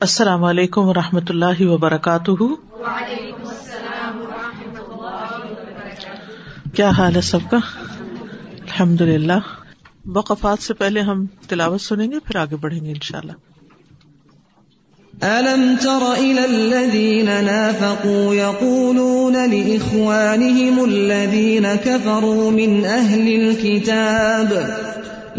السلام علیکم و رحمۃ اللہ وبرکاتہ۔ کیا حال ہے سب کا؟ الحمد للہ وقفات سے پہلے ہم تلاوت سنیں گے، پھر آگے بڑھیں گے ان شاء اللہ ألم تر إلى الذين نافقوا يقولون لإخوانهم الذين كفروا من أهل الكتاب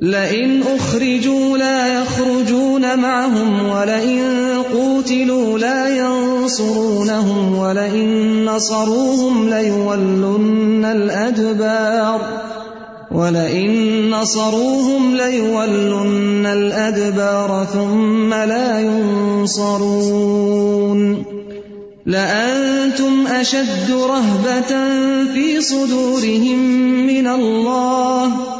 لئن أخرجوا لا يخرجون معهم ولئن قوتلوا لا ينصرونهم ولئن نصروهم ليولن الأدبار ولئن نصروهم ليولن الأدبار ثم لا ينصرون لأنتم أشد رهبة في صدورهم من الله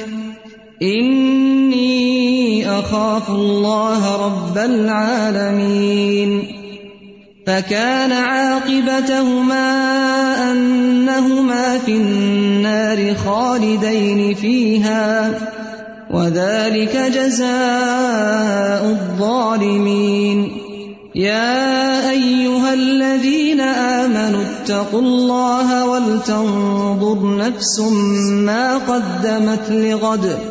إني أخاف الله رب العالمين. فكان عاقبتهما أنهما في النار خالدين فيها، وذلك جزاء الظالمين. يا أيها الذين آمنوا اتقوا الله ولتنظر نفس ما قدمت لغد.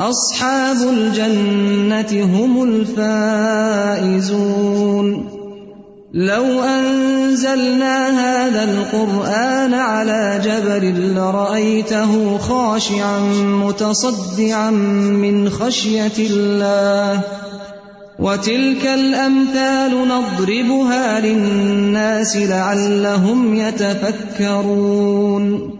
أصحاب الجنة هم الفائزون. لو أنزلنا هذا القرآن على جبل لرأيته خاشعا متصدعا من خشية الله. وتلك الأمثال نضربها للناس لعلهم يتفكرون.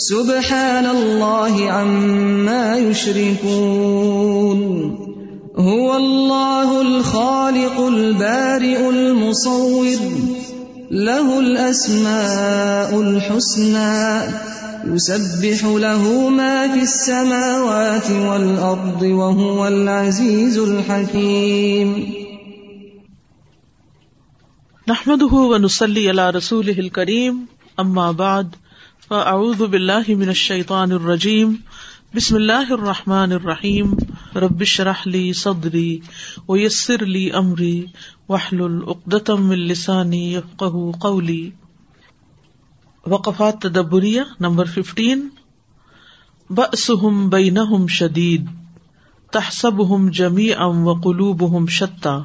سبحان الله عما يشركون هو الله الخالق البارئ المصور۔ له الأسماء الحسنى۔ يسبح له ما في السماوات والأرض وهو العزيز الحكيم نحمده ونصلي على رسوله الكريم أما بعد۔ فاعوذ باللہ من الشیطان الرجیم. بسم اللہ الرحمن الرحیم. رب اشرح لی صدری ویسر لی امری واحلل عقدۃ من لسانی یفقهوا قولی. وقفات تدبریہ نمبر 15 بأسهم بینہم شدید. تحسبهم جمیعا وقلوبهم شتى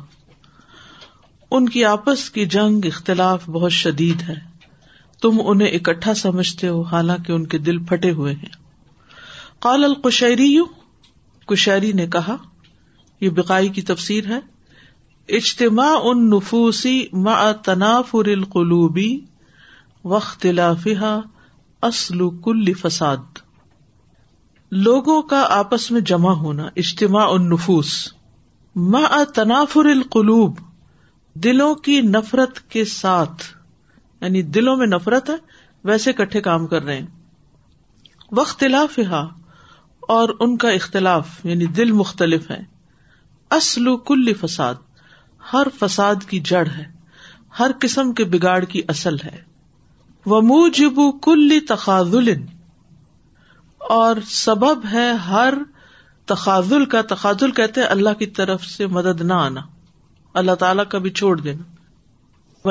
ان کی آپس کی جنگ اختلاف بہت شدید ہے. تم انہیں اکٹھا سمجھتے ہو، حالانکہ ان کے دل پھٹے ہوئے ہیں۔ قال القشری کشری نے کہا، یہ بقائی کی تفسیر ہے۔ اجتماع ان نفوسی ما تنافر القلوبی وختلافہ اصل کل فساد۔ لوگوں کا آپس میں جمع ہونا، اجتماع النفوس ما تنافر القلوب، دلوں کی نفرت کے ساتھ۔ یعنی دلوں میں نفرت ہے، ویسے کٹھے کام کر رہے ہیں۔ وختلاف اور ان کا اختلاف یعنی دل مختلف ہے۔ اسلو کل فساد، ہر فساد کی جڑ ہے، ہر قسم کے بگاڑ کی اصل ہے۔ وہ موجب کل تخاذل، اور سبب ہے ہر تخاذل کا۔ تخاذل کہتے اللہ کی طرف سے مدد نہ آنا، اللہ تعالیٰ کا بھی چھوڑ دینا۔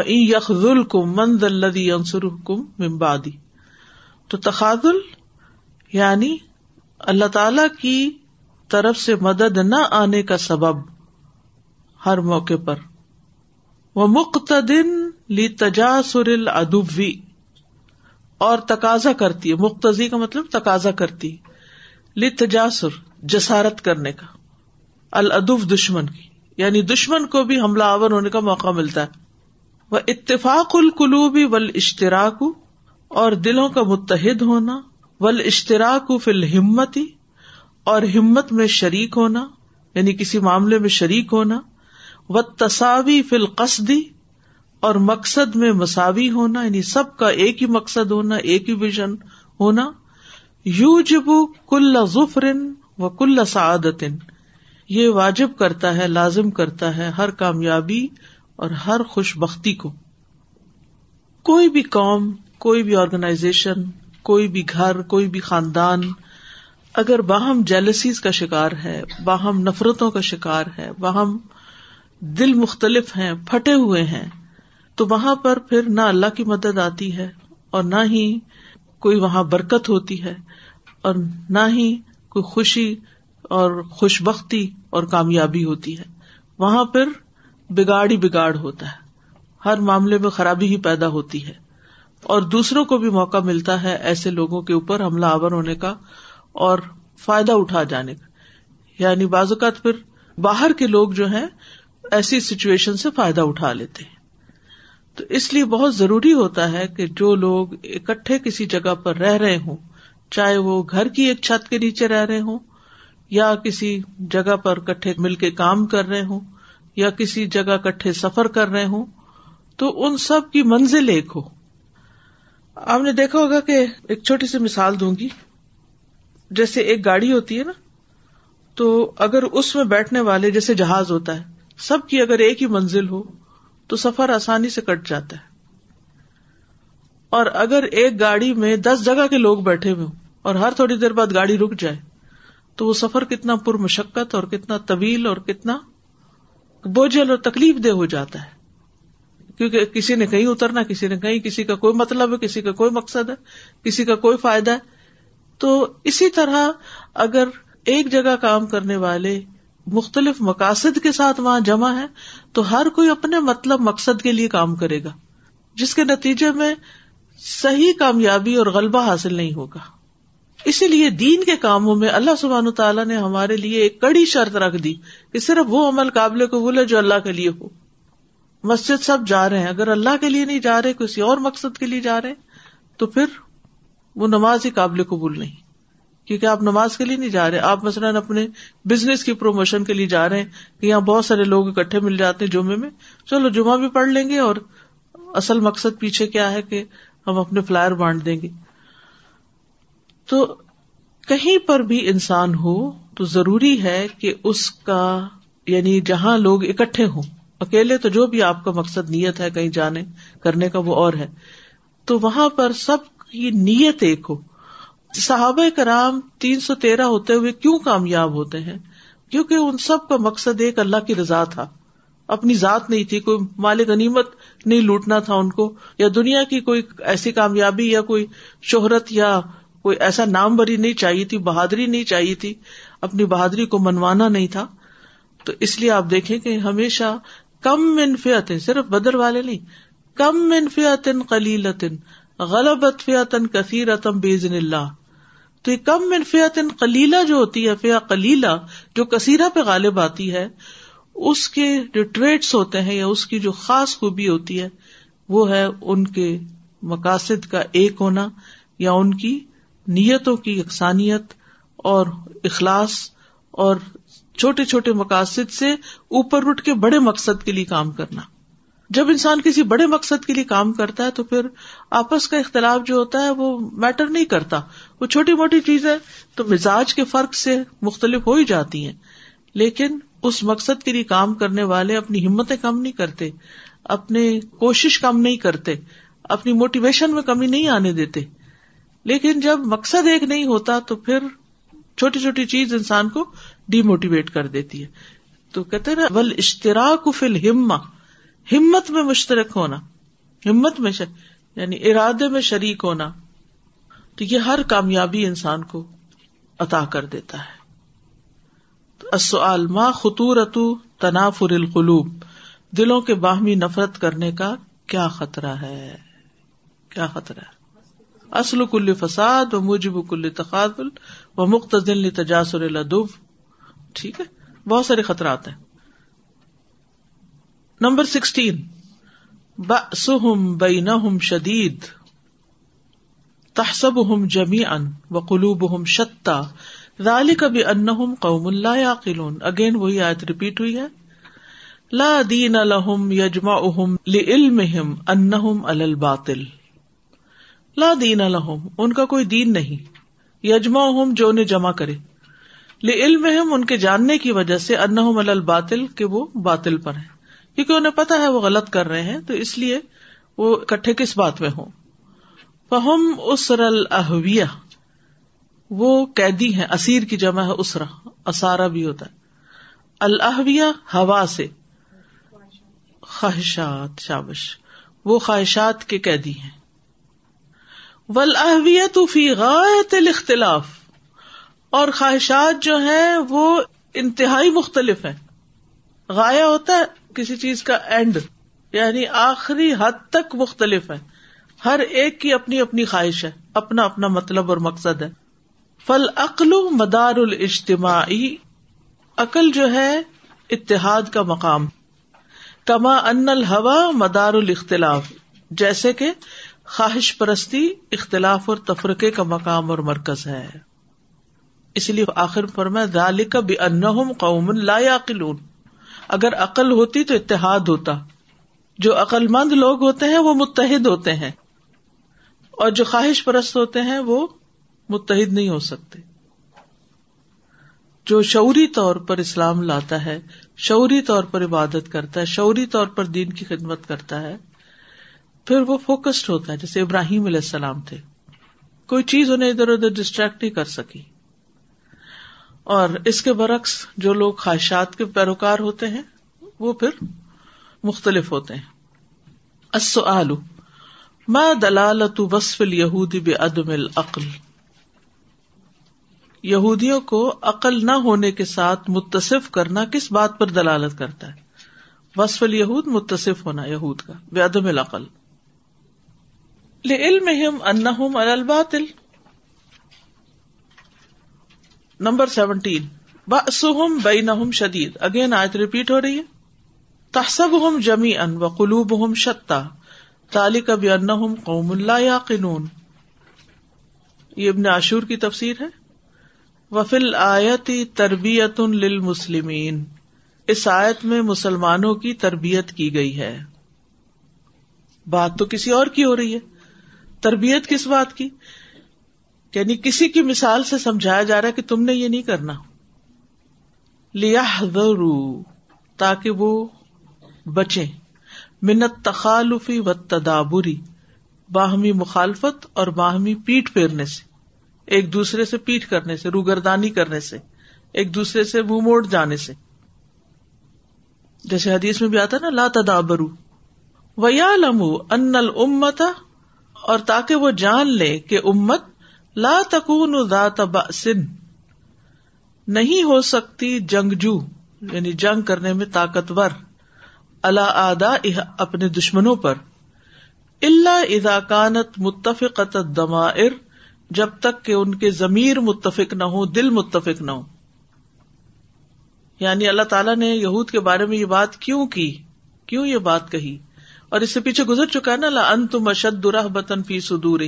یخل کو مند الدی انسر حکم ممبادی تو تخاذل یعنی اللہ تعالی کی طرف سے مدد نہ آنے کا سبب ہر موقع پر۔ وہ مقتدن لی تجاسر العدوی اور تقاضا کرتی ہے۔ مقتضی کا مطلب تقاضا کرتی لی تجاسر جسارت کرنے کا۔ العدو دشمن کی۔ یعنی دشمن کو بھی حملہ آور ہونے کا موقع ملتا ہے۔ وہ اتفاق القلوبی ول اشتراک اور دلوں کا متحد ہونا ول اشتراک فل ہمتی اور ہمت میں شریک ہونا یعنی کسی معاملے میں شریک ہونا و تصاوی فل قصدی اور مقصد میں مساوی ہونا یعنی سب کا ایک ہی مقصد ہونا، ایک ہی ویژن ہونا یو جب کل ظفرن و کل سعادت یہ واجب کرتا ہے، لازم کرتا ہے ہر کامیابی اور ہر خوش بختی کو۔ کوئی بھی قوم، کوئی بھی آرگنائزیشن کوئی بھی گھر، کوئی بھی خاندان، اگر باہم جیلسیز کا شکار ہے، باہم نفرتوں کا شکار ہے، باہم دل مختلف ہیں، پھٹے ہوئے ہیں، تو وہاں پر پھر نہ اللہ کی مدد آتی ہے اور نہ ہی کوئی وہاں برکت ہوتی ہے اور نہ ہی کوئی خوشی اور خوش بختی اور کامیابی ہوتی ہے۔ وہاں پھر بگاڑ ہی بگاڑ ہوتا ہے۔ ہر معاملے میں خرابی ہی پیدا ہوتی ہے۔ اور دوسروں کو بھی موقع ملتا ہے ایسے لوگوں کے اوپر حملہ آور ہونے کا اور فائدہ اٹھا جانے کا۔ یعنی بعض اوقات پھر باہر کے لوگ جو ہیں ایسی سچویشن سے فائدہ اٹھا لیتے ہیں۔ تو اس لیے بہت ضروری ہوتا ہے کہ جو لوگ اکٹھے کسی جگہ پر رہ رہے ہوں، چاہے وہ گھر کی ایک چھت کے نیچے رہ رہے ہوں یا کسی جگہ پر کٹھے مل کے کام کر رہے ہوں یا کسی جگہ کٹھے سفر کر رہے ہوں، تو ان سب کی منزل ایک ہو۔ آپ نے دیکھا ہوگا کہ ایک چھوٹی سی مثال دوں گی۔ جیسے ایک گاڑی ہوتی ہے نا، تو اگر اس میں بیٹھنے والے جیسے جہاز ہوتا ہے، سب کی اگر ایک ہی منزل ہو، تو سفر آسانی سے کٹ جاتا ہے۔ اور اگر ایک گاڑی میں دس جگہ کے لوگ بیٹھے ہوئے ہوں اور ہر تھوڑی دیر بعد گاڑی رک جائے، تو وہ سفر کتنا پر مشقت اور کتنا طویل اور کتنا بوجھل اور تکلیف دہ ہو جاتا ہے۔ کیونکہ کسی نے کہیں اترنا، کسی نے کہیں، کسی کا کوئی مطلب ہے، کسی کا کوئی مقصد ہے، کسی کا کوئی فائدہ ہے۔ تو اسی طرح اگر ایک جگہ کام کرنے والے مختلف مقاصد کے ساتھ وہاں جمع ہے تو ہر کوئی اپنے مطلب مقصد کے لیے کام کرے گا، جس کے نتیجے میں صحیح کامیابی اور غلبہ حاصل نہیں ہوگا۔ اسی لیے دین کے کاموں میں اللہ سبحان تعالیٰ نے ہمارے لیے ایک کڑی شرط رکھ دی کہ صرف وہ عمل قابل قبول ہے جو اللہ کے لیے ہو۔ مسجد سب جا رہے ہیں۔ اگر اللہ کے لیے نہیں جا رہے، کسی اور مقصد کے لیے جا رہے، تو پھر وہ نماز ہی قابل قبول نہیں۔ کیونکہ آپ نماز کے لیے نہیں جا رہے، آپ مثلاً اپنے بزنس کی پروموشن کے لیے جا رہے ہیں کہ یہاں بہت سارے لوگ اکٹھے مل جاتے ہیں جمعے میں۔ چلو، جمعہ بھی پڑھ لیں گے اور اصل مقصد پیچھے کیا ہے کہ ہم اپنے فلائر بانٹ دیں گے۔ تو کہیں پر بھی انسان ہو تو ضروری ہے کہ اس کا یعنی جہاں لوگ اکٹھے ہوں، اکیلے تو جو بھی آپ کا مقصد نیت ہے کہیں جانے، کرنے کا وہ اور ہے، تو وہاں پر سب کی نیت ایک ہو۔ صحابہ کرام تین سو تیرہ ہوتے ہوئے کیوں کامیاب ہوتے ہیں؟ کیونکہ ان سب کا مقصد ایک اللہ کی رضا تھا۔ اپنی ذات نہیں تھی، کوئی مال غنیمت نہیں لوٹنا تھا ان کو، یا دنیا کی کوئی ایسی کامیابی یا کوئی شہرت یا کوئی ایسا نام بری نہیں چاہیے تھی، بہادری نہیں چاہیے تھی، اپنی بہادری کو منوانا نہیں تھا۔ تو اس لیے آپ دیکھیں کہ ہمیشہ کم منفیت صرف بدر والے نہیں، کم منفیت قلیلتن، غلبت فیاتن کثیرتم بیزن اللہ۔ تو یہ کم من کلیلہ جو ہوتی ہے فیا کلیلہ جو کثیرہ پہ غالب آتی ہے، اس کے جو ٹریٹس ہوتے ہیں یا اس کی جو خاص خوبی ہوتی ہے، وہ ہے ان کے مقاصد کا ایک ہونا یا ان کی نیتوں کی یکسانیت اور اخلاص اور چھوٹے چھوٹے مقاصد سے اوپر اٹھ کے بڑے مقصد کے لیے کام کرنا۔ جب انسان کسی بڑے مقصد کے لیے کام کرتا ہے تو پھر آپس کا اختلاف جو ہوتا ہے وہ میٹر نہیں کرتا۔ وہ چھوٹی موٹی چیز ہے تو مزاج کے فرق سے مختلف ہو ہی جاتی ہیں۔ لیکن اس مقصد کے لیے کام کرنے والے اپنی ہمتیں کم نہیں کرتے، اپنے کوشش کم نہیں کرتے، اپنی موٹیویشن میں کمی نہیں آنے دیتے۔ لیکن جب مقصد ایک نہیں ہوتا تو پھر چھوٹی چھوٹی چیز انسان کو ڈی موٹیویٹ کر دیتی ہے۔ تو کہتے نا ول اشتراک فل ہمت میں مشترک ہونا، ہمت میں یعنی ارادے میں شریک ہونا، تو یہ ہر کامیابی انسان کو عطا کر دیتا ہے۔ ما خطور تنافر القلوب؟ دلوں کے باہمی نفرت کرنے کا کیا خطرہ ہے؟ کیا خطرہ ہے؟ اصل کل فساد و مجب کل تقابل و مختصل تجاسر الدب ٹھیک ہے؟ بہت سارے خطرات ہیں۔ Number sixteen. بسم بینہم شدید۔ تحسب ہم جمی ان و قلوب ہم شتا۔ ذالک بھی ان قوم اللہ یاقلون۔ اگین وہی آیت ریپیٹ ہوئی ہے۔ لا دین لہم یجما لعلمہم انہم علی الباطل۔ لا دین الحم ان کا کوئی دین نہیں۔ یجما ہم جو انہیں جمع کرے۔ علم ان کے جاننے کی وجہ سے ان الباطل، کہ وہ باطل پر ہے کیونکہ انہیں پتا ہے وہ غلط کر رہے ہیں، تو اس لیے وہ اکٹھے کس بات میں ہوں؟ فہم اسر الحویہ وہ قیدی ہیں، اسیر کی جمع ہے اسرا اسارا بھی ہوتا ہے۔ الحویہ ہوا سے۔ خواہشات، شابش۔ وہ خواہشات کے قیدی ہیں۔ فی غایت الاختلاف۔ اور خواہشات جو ہیں وہ انتہائی مختلف ہیں۔ غایا ہوتا ہے کسی چیز کا اینڈ یعنی آخری حد تک مختلف ہے ہر ایک کی اپنی اپنی خواہش ہے، اپنا اپنا مطلب اور مقصد ہے۔ فل عقل مدار الاجتماعی، عقل جو ہے اتحاد کا مقام۔ کما ان الحوا مدار الاختلاف، جیسے کہ خواہش پرستی، اختلاف اور تفرقے کا مقام اور مرکز ہے۔ اس لیے آخر ذالک میں قوم لا یعقلون اگر عقل ہوتی تو اتحاد ہوتا۔ جو عقل مند لوگ ہوتے ہیں وہ متحد ہوتے ہیں۔ اور جو خواہش پرست ہوتے ہیں وہ متحد نہیں ہو سکتے۔ جو شعوری طور پر اسلام لاتا ہے، شعوری طور پر عبادت کرتا ہے، شعوری طور پر دین کی خدمت کرتا ہے پھر وہ فوکسڈ ہوتا ہے، جیسے ابراہیم علیہ السلام تھے۔ کوئی چیز انہیں ادھر ادھر ڈسٹریکٹ نہیں کر سکی۔ اور اس کے برعکس جو لوگ خواہشات کے پیروکار ہوتے ہیں، وہ پھر مختلف ہوتے ہیں۔ ما دلالت وصف الہودی بے عدم العقل؟ یہودیوں کو عقل نہ ہونے کے ساتھ متصف کرنا کس بات پر دلالت کرتا ہے؟ وصف الہود متصف ہونا، یہود کا بے عدم العقل۔ علم الباطل۔ Number seventeen. بسم بین شدید۔ اگین آج ریپیٹ ہو رہی ہے۔ تحسب ہم جمی ان و قلوب ہم شتا۔ تالک اب ان قوم اللہ یا قنون یہ ابن عاشور کی تفسیر ہے۔ وفل آیتی تربیت للمسلمین۔ اس آیت میں مسلمانوں کی تربیت کی گئی ہے۔ بات تو کسی اور کی ہو رہی ہے۔ تربیت کس بات کی؟ یعنی کسی کی مثال سے سمجھایا جا رہا ہے کہ تم نے یہ نہیں کرنا۔ لیا تاکہ وہ بچے منت تخالفی و تدابری باہمی مخالفت اور باہمی پیٹ پھیرنے سے۔ ایک دوسرے سے پیٹ کرنے سے، روگردانی کرنے سے۔ ایک دوسرے سے منہ موڑ جانے سے۔ جیسے حدیث میں بھی آتا نا، لا تدابرو ویا لمو ان المتا اور تاکہ وہ جان لے کہ امت لا تکون ذات بأسن، نہیں ہو سکتی جنگجو یعنی جنگ کرنے میں طاقتور اللہ آدا اپنے دشمنوں پر اللہ اداکانت متفق دمائر جب تک کہ ان کے ضمیر متفق نہ ہو دل متفق نہ ہو یعنی اللہ تعالیٰ نے یہود کے بارے میں یہ بات کیوں کی؟ کیوں یہ بات کہی؟ اور اس سے پیچھے گزر چکا ہے نا، لا ان تم اشد بتن فی سدور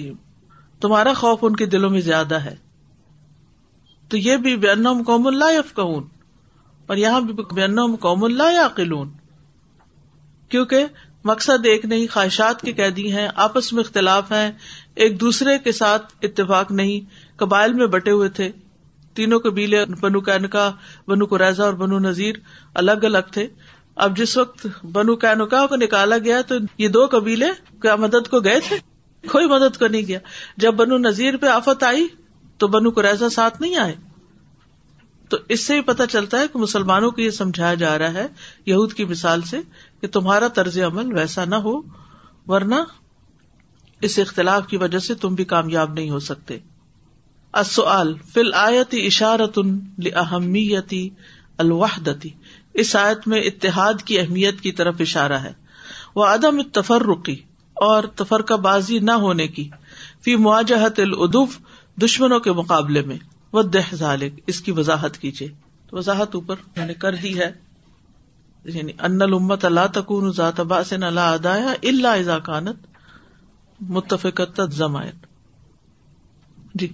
تمہارا خوف ان کے دلوں میں زیادہ ہے۔ تو یہ بھی بے قوم اللہ یفقون اور یہاں بھی بے قوم اللہ یا قلون کیونکہ مقصد ایک نہیں، خواہشات کے قیدی ہیں، آپس میں اختلاف ہیں، ایک دوسرے کے ساتھ اتفاق نہیں۔ قبائل میں بٹے ہوئے تھے۔ تینوں قبیلے، بنو کینکا، بنو قریضہ اور بنو نذیر الگ الگ تھے۔ اب جس وقت بنو کینکا کو نکالا گیا تو یہ دو قبیلے کیا مدد کو گئے تھے؟ کوئی مدد کو نہیں گیا۔ جب بنو نذیر پہ آفت آئی تو بنو قریضہ ساتھ نہیں آئے۔ تو اس سے ہی پتا چلتا ہے کہ مسلمانوں کو یہ سمجھایا جا رہا ہے یہود کی مثال سے کہ تمہارا طرز عمل ویسا نہ ہو، ورنہ اس اختلاف کی وجہ سے تم بھی کامیاب نہیں ہو سکتے۔ فی الآیتی اشارت اہمیتی الوحدتی۔ اس آیت میں اتحاد کی اہمیت کی طرف اشارہ ہے۔ وہ عدم تفرقی اور تفرقہ بازی نہ ہونے کی۔ فی مواجہت العدف دشمنوں کے مقابلے میں۔ وہ دہ ذالک اس کی وضاحت کیجیے وضاحت اوپر میں نے کر دی ہے۔ یعنی ان الامت اللہ تکون ذات باسن اللہ ادایا اللہ ازا کانت متفق جی۔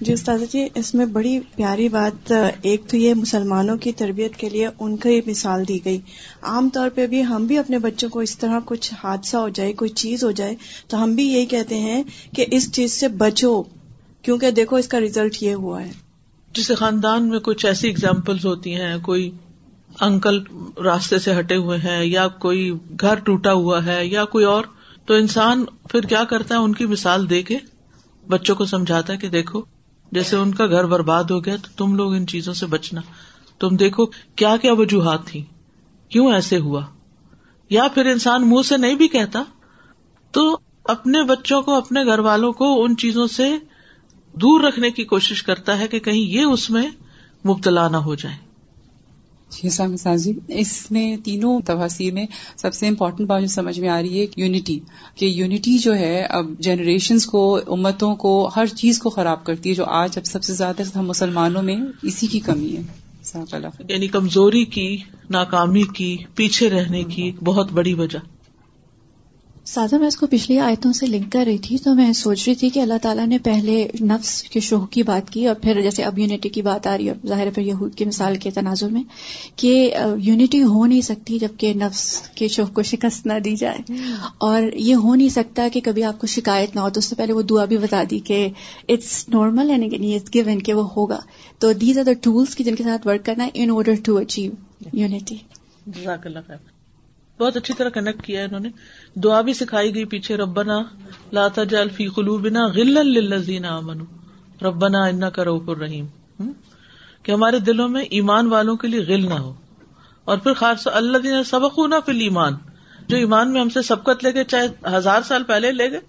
جی استاد جی اس میں بڑی پیاری بات، ایک تو یہ مسلمانوں کی تربیت کے لیے ان کا یہ مثال دی گئی۔ عام طور پہ بھی ہم بھی اپنے بچوں کو اس طرح کچھ حادثہ ہو جائے، کوئی چیز ہو جائے، تو ہم بھی یہی کہتے ہیں کہ اس چیز سے بچو، کیونکہ دیکھو اس کا ریزلٹ یہ ہوا ہے۔ جسے خاندان میں کچھ ایسی اگزامپل ہوتی ہیں، کوئی انکل راستے سے ہٹے ہوئے ہیں، یا کوئی گھر ٹوٹا ہوا ہے، یا کوئی اور، تو انسان پھر کیا کرتا ہے؟ ان کی مثال دے کے بچوں کو سمجھاتا ہے کہ دیکھو جیسے ان کا گھر برباد ہو گیا تو تم لوگ ان چیزوں سے بچنا۔ تم دیکھو کیا کیا وجوہات تھی کیوں ایسے ہوا؟ یا پھر انسان منہ سے نہیں بھی کہتا؟ تو اپنے بچوں کو، اپنے گھر والوں کو ان چیزوں سے دور رکھنے کی کوشش کرتا ہے کہ کہیں یہ اس میں مبتلا نہ ہو جائے جی جی اس میں تینوں تفاصیر میں سب سے امپورٹنٹ بات جو سمجھ میں آ رہی ہے یونٹی کہ یونٹی جو ہے اب جنریشنز کو، امتوں کو، ہر چیز کو خراب کرتی ہے، جو آج اب سب سے زیادہ ہم مسلمانوں میں اسی کی کمی ہے۔ یعنی کمزوری کی، ناکامی کی، پیچھے رہنے کی، بہت بڑی وجہ۔ سادہ میں اس کو پچھلی آیتوں سے لنک کر رہی تھی تو میں سوچ رہی تھی کہ اللہ تعالیٰ نے پہلے نفس کے شوہ کی بات کی اور پھر جیسے اب یونٹی کی بات آ رہی ہے ظاہر پھر یہود کی مثال کے تناظر میں کہ یونٹی ہو نہیں سکتی جبکہ نفس کے شوہ کو شکست نہ دی جائے۔ اور یہ ہو نہیں سکتا کہ کبھی آپ کو شکایت نہ ہو۔ تو اس سے پہلے وہ دعا بھی بتا دی کہ اٹس نارمل یعنی گیون کہ وہ ہوگا۔ تو دیز آر دا ٹولس کی جن کے ساتھ ورک کرنا in order to achieve unity بہت اچھی طرح کنیکٹ کیا ہے انہوں نے۔ دعا بھی سکھائی گئی پیچھے، ربنا لاتا جال فی قلوبنا غل للذین آمنوا۔ ربنا انا کا الرحیم۔ کہ ہمارے دلوں میں ایمان والوں کے لیے غل نہ ہو۔ اور پھر خاص اللہ دین سبق نہ فل ایمان جو ایمان میں ہم سے سبقت لے گئے، چاہے ہزار سال پہلے لے گئے،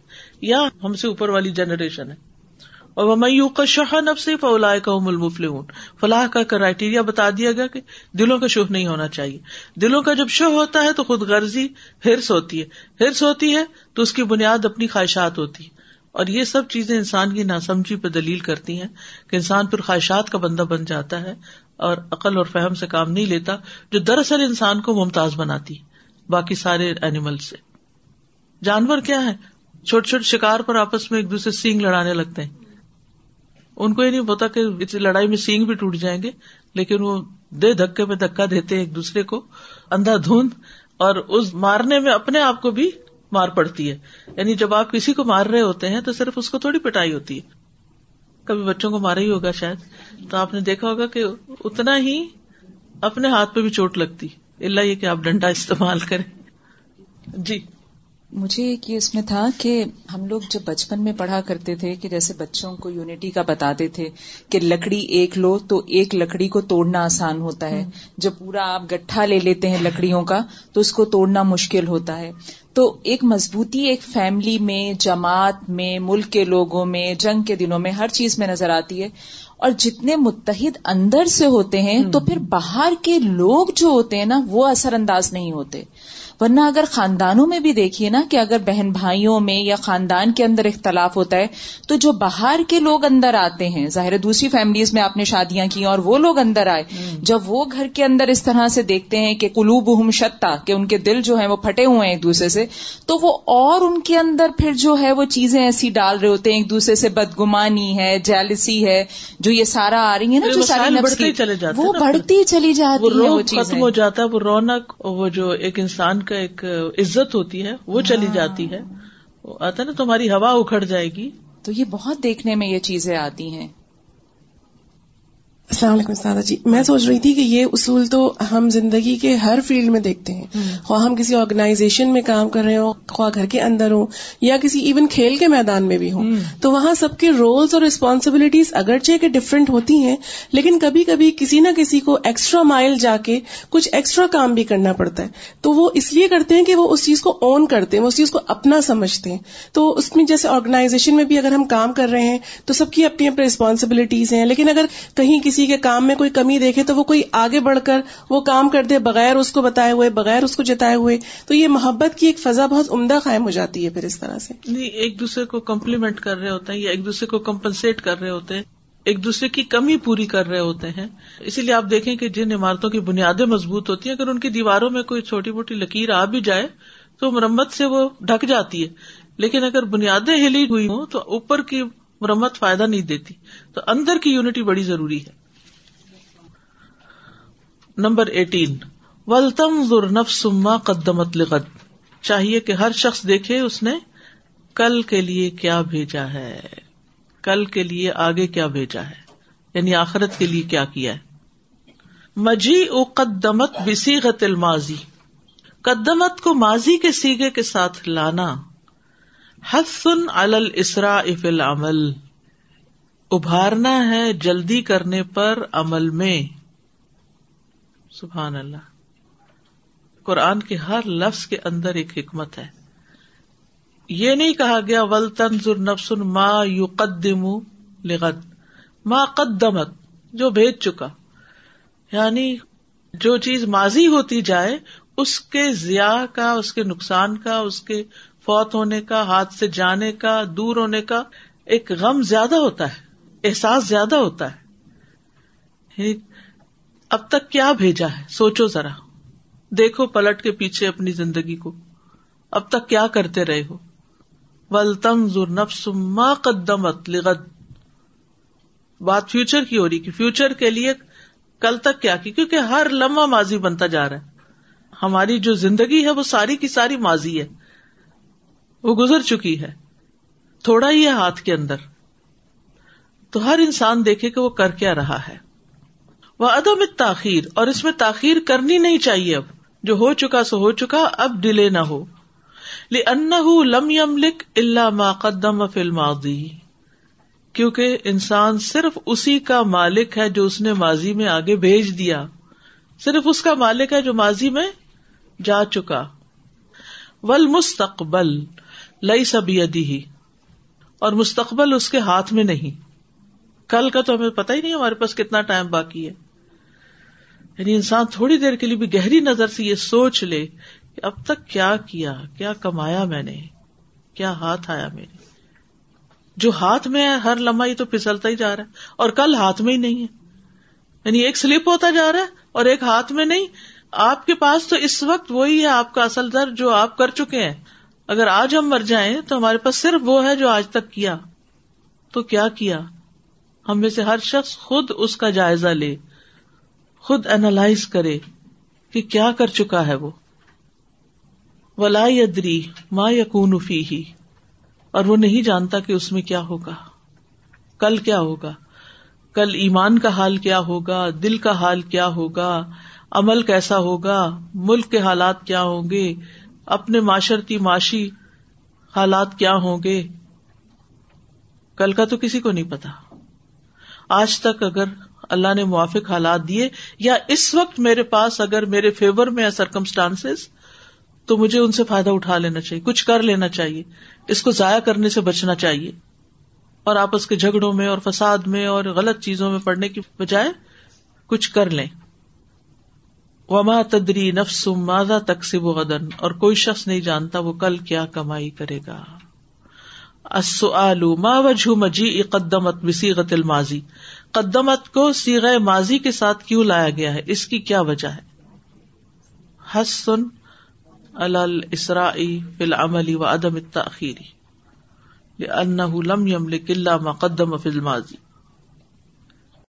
یا ہم سے اوپر والی جنریشن ہے۔ اور وہ میو کا شہ نب سے فلاح کا ملمفل فلاح کا کرائٹیریا بتا دیا گیا کہ دلوں کا شوہ نہیں ہونا چاہیے۔ دلوں کا جب شوہ ہوتا ہے تو خود غرضی ہرس ہوتی ہے۔ ہرس ہوتی ہے تو اس کی بنیاد اپنی خواہشات ہوتی ہے۔ اور یہ سب چیزیں انسان کی ناسمجھی پہ دلیل کرتی ہیں کہ انسان پھر خواہشات کا بندہ بن جاتا ہے اور عقل اور فہم سے کام نہیں لیتا جو دراصل انسان کو ممتاز بناتی باقی سارے اینیمل سے۔ جانور کیا ہے چھوٹے چھوٹے شکار پر آپس میں ایک دوسرے سینگ لڑانے لگتے ہیں۔ ان کو یہ نہیں پتا کہ اس لڑائی میں سینگ بھی ٹوٹ جائیں گے، لیکن وہ دے دھکے میں دھکا دیتے ایک دوسرے کو، اندھا دھند، اور اس مارنے میں اپنے آپ کو بھی مار پڑتی ہے۔ یعنی جب آپ کسی کو مار رہے ہوتے ہیں تو صرف اس کو تھوڑی پٹائی ہوتی ہے۔ کبھی بچوں کو مارا ہی ہوگا شاید۔ تو آپ نے دیکھا ہوگا کہ اتنا ہی اپنے ہاتھ پہ بھی چوٹ لگتی۔ اللہ یہ کہ آپ ڈنڈا استعمال کریں۔ جی۔ مجھے ایک یہ اس میں تھا کہ ہم لوگ جب بچپن میں پڑھا کرتے تھے کہ جیسے بچوں کو یونٹی کا بتاتے تھے کہ لکڑی ایک لو تو ایک لکڑی کو توڑنا آسان ہوتا ہے۔ جب پورا آپ گٹھا لے لیتے ہیں لکڑیوں کا تو اس کو توڑنا مشکل ہوتا ہے۔ تو ایک مضبوطی ایک فیملی میں جماعت میں ملک کے لوگوں میں جنگ کے دنوں میں ہر چیز میں نظر آتی ہے۔ اور جتنے متحد اندر سے ہوتے ہیں تو پھر باہر کے لوگ جو ہوتے ہیں نا وہ اثر انداز نہیں ہوتے۔ ورنہ اگر خاندانوں میں بھی دیکھیے نا کہ اگر بہن بھائیوں میں یا خاندان کے اندر اختلاف ہوتا ہے تو جو باہر کے لوگ اندر آتے ہیں ظاہر دوسری فیملیز میں آپ نے شادیاں کی اور وہ لوگ اندر آئے جب وہ گھر کے اندر اس طرح سے دیکھتے ہیں کہ قلوب ہم شتا کہ ان کے دل جو ہیں وہ پھٹے ہوئے ہیں ایک دوسرے سے تو وہ اور ان کے اندر پھر جو ہے وہ چیزیں ایسی ڈال رہے ہوتے ہیں ایک دوسرے سے بدگمانی ہے جیلسی ہے جو یہ سارا آ رہی ہے نا جو ساری چلے جاتے وہ بڑھتی چلی جاتی ہے وہ ختم ہو جاتا ہے وہ رونق وہ جو ایک انسان کا ایک عزت ہوتی ہے وہ چلی ہاں۔ جاتی ہے۔ آتا نا تمہاری ہوا اکھڑ جائے گی۔ تو یہ بہت دیکھنے میں یہ چیزیں آتی ہیں۔ السلام علیکم سادہ جی۔ میں سوچ رہی تھی کہ یہ اصول تو ہم زندگی کے ہر فیلڈ میں دیکھتے ہیں۔ خواہ ہم کسی آرگنائزیشن میں کام کر رہے ہوں خواہ گھر کے اندر ہوں یا کسی ایون کھیل کے میدان میں بھی ہوں۔ تو وہاں سب کے رولز اور ریسپانسبلٹیز اگرچہ کے ڈفرینٹ ہوتی ہیں لیکن کبھی کبھی کسی نہ کسی کو ایکسٹرا مائل جا کے کچھ ایکسٹرا کام بھی کرنا پڑتا ہے۔ تو وہ اس لیے کرتے ہیں کہ وہ اس چیز کو اون کرتے ہیں وہ اس چیز کو اپنا سمجھتے ہیں۔ تو اس میں جیسے آرگنائزیشن میں بھی اگر ہم کام کر رہے ہیں تو سب کی اپنی اپنی ریسپانسبلٹیز ہیں۔ لیکن اگر کہیں کسی کے کام میں کوئی کمی دیکھے تو وہ کوئی آگے بڑھ کر وہ کام کر دے بغیر اس کو بتائے ہوئے، بغیر اس کو جتائے ہوئے، تو یہ محبت کی ایک فضا بہت عمدہ قائم ہو جاتی ہے پھر اس طرح سے۔ نہیں، ایک دوسرے کو کمپلیمنٹ کر رہے ہوتے ہیں یا ایک دوسرے کو کمپنسیٹ کر رہے ہوتے ہیں، ایک دوسرے کی کمی پوری کر رہے ہوتے ہیں۔ اسی لیے آپ دیکھیں کہ جن عمارتوں کی بنیادیں مضبوط ہوتی ہیں، اگر ان کی دیواروں میں کوئی چھوٹی موٹی لکیر آ بھی جائے تو مرمت سے وہ ڈھک جاتی ہے۔ لیکن اگر بنیادیں ہلی ہوئی ہوں تو اوپر کی مرمت فائدہ نہیں دیتی۔ تو اندر کی یونٹی بڑی ضروری ہے۔ Number eighteen. ولتم ذرنفسما قدمت لغد۔ چاہیے کہ ہر شخص دیکھے اس نے کل کے لیے کیا بھیجا ہے۔ کل کے لیے آگے کیا بھیجا ہے۔ یعنی آخرت کے لیے کیا کیا ہے۔ مجی او قدمت بسی غتل ماضی قدمت کو ماضی کے سیگے کے ساتھ لانا۔ حسن السرا اف العمل۔ ابھارنا ہے جلدی کرنے پر عمل میں۔ سبحان اللہ۔ قرآن کے ہر لفظ کے اندر ایک حکمت ہے۔ یہ نہیں کہا گیا ول تنظر نفسن ما یو قدم لغد۔ ما قدمت، جو بھیج چکا۔ یعنی جو چیز ماضی ہوتی جائے، اس کے ضیاع کا، اس کے نقصان کا، اس کے فوت ہونے کا، ہاتھ سے جانے کا، دور ہونے کا ایک غم زیادہ ہوتا ہے، احساس زیادہ ہوتا ہے۔ یعنی اب تک کیا بھیجا ہے؟ سوچو ذرا۔ دیکھو پلٹ کے پیچھے اپنی زندگی کو۔ اب تک کیا کرتے رہے ہو؟ ولتم ما قدمت لغد۔ بات فیوچر کی ہو رہی کہ فیوچر کے لیے کل تک کیا کی؟ کیونکہ ہر لمحہ ماضی بنتا جا رہا ہے۔ ہماری جو زندگی ہے وہ ساری کی ساری ماضی ہے۔ وہ گزر چکی ہے۔ تھوڑا ہی ہے ہاتھ کے اندر۔ تو ہر انسان دیکھے کہ وہ کر کیا رہا ہے۔ وہ ادب تاخیر اور اس میں تاخیر کرنی نہیں چاہیے اب۔ جو ہو چکا سو ہو چکا، اب ڈیلے نہ ہو۔ ان لم یم لکھ اللہ ماقدم فل ماضی کیونکہ انسان صرف اسی کا مالک ہے جو اس نے ماضی میں آگے بھیج دیا۔ صرف اس کا مالک ہے جو ماضی میں جا چکا۔ ول مستقبل لئی سبھی ادی ہی اور مستقبل اس کے ہاتھ میں نہیں۔ کل کا تو ہمیں پتا ہی نہیں ہمارے پاس کتنا ٹائم باقی ہے۔ یعنی انسان تھوڑی دیر کے لیے بھی گہری نظر سے یہ سوچ لے کہ اب تک کیا کیا کیا کمایا میں نے، کیا ہاتھ آیا میرے۔ جو ہاتھ میں ہے، ہر لمحہ ہی تو پھسلتا ہی جا رہا ہے۔ اور کل ہاتھ میں ہی نہیں ہے۔ یعنی ایک سلپ ہوتا جا رہا ہے اور ایک ہاتھ میں نہیں۔ آپ کے پاس تو اس وقت وہی ہے، آپ کا اصل در جو آپ کر چکے ہیں۔ اگر آج ہم مر جائیں تو ہمارے پاس صرف وہ ہے جو آج تک کیا۔ تو کیا کیا؟ ہم میں سے ہر شخص خود اس کا جائزہ لے۔ خود اینالائز کرے کہ کیا کر چکا ہے وہ۔ ولا ادری ما یقون فی ہی اور وہ نہیں جانتا کہ اس میں کیا ہوگا۔ کل کیا ہوگا۔ کل ایمان کا حال کیا ہوگا، دل کا حال کیا ہوگا، عمل کیسا ہوگا، ملک کے حالات کیا ہوں گے، اپنے معاشرتی معاشی حالات کیا ہوں گے۔ کل کا تو کسی کو نہیں پتا۔ آج تک اگر اللہ نے موافق حالات دیے یا اس وقت میرے پاس اگر میرے فیور میں سرکمسٹانس تو مجھے ان سے فائدہ اٹھا لینا چاہیے، کچھ کر لینا چاہیے، اس کو ضائع کرنے سے بچنا چاہیے۔ اور آپس کے جھگڑوں میں اور فساد میں اور غلط چیزوں میں پڑنے کی بجائے کچھ کر لیں۔ وما تدری نفس مادہ تقسیب غدن اور کوئی شخص نہیں جانتا وہ کل کیا کمائی کرے گا۔ ما وجہ مجی قدمت بصیغت الماضی قدمت کو سیغ ماضی کے ساتھ کیوں لایا گیا ہے؟ اس کی کیا وجہ ہے؟ حسن السرائی فی العمل و عدم التاخیری لانه لم يملك الا ما قدم في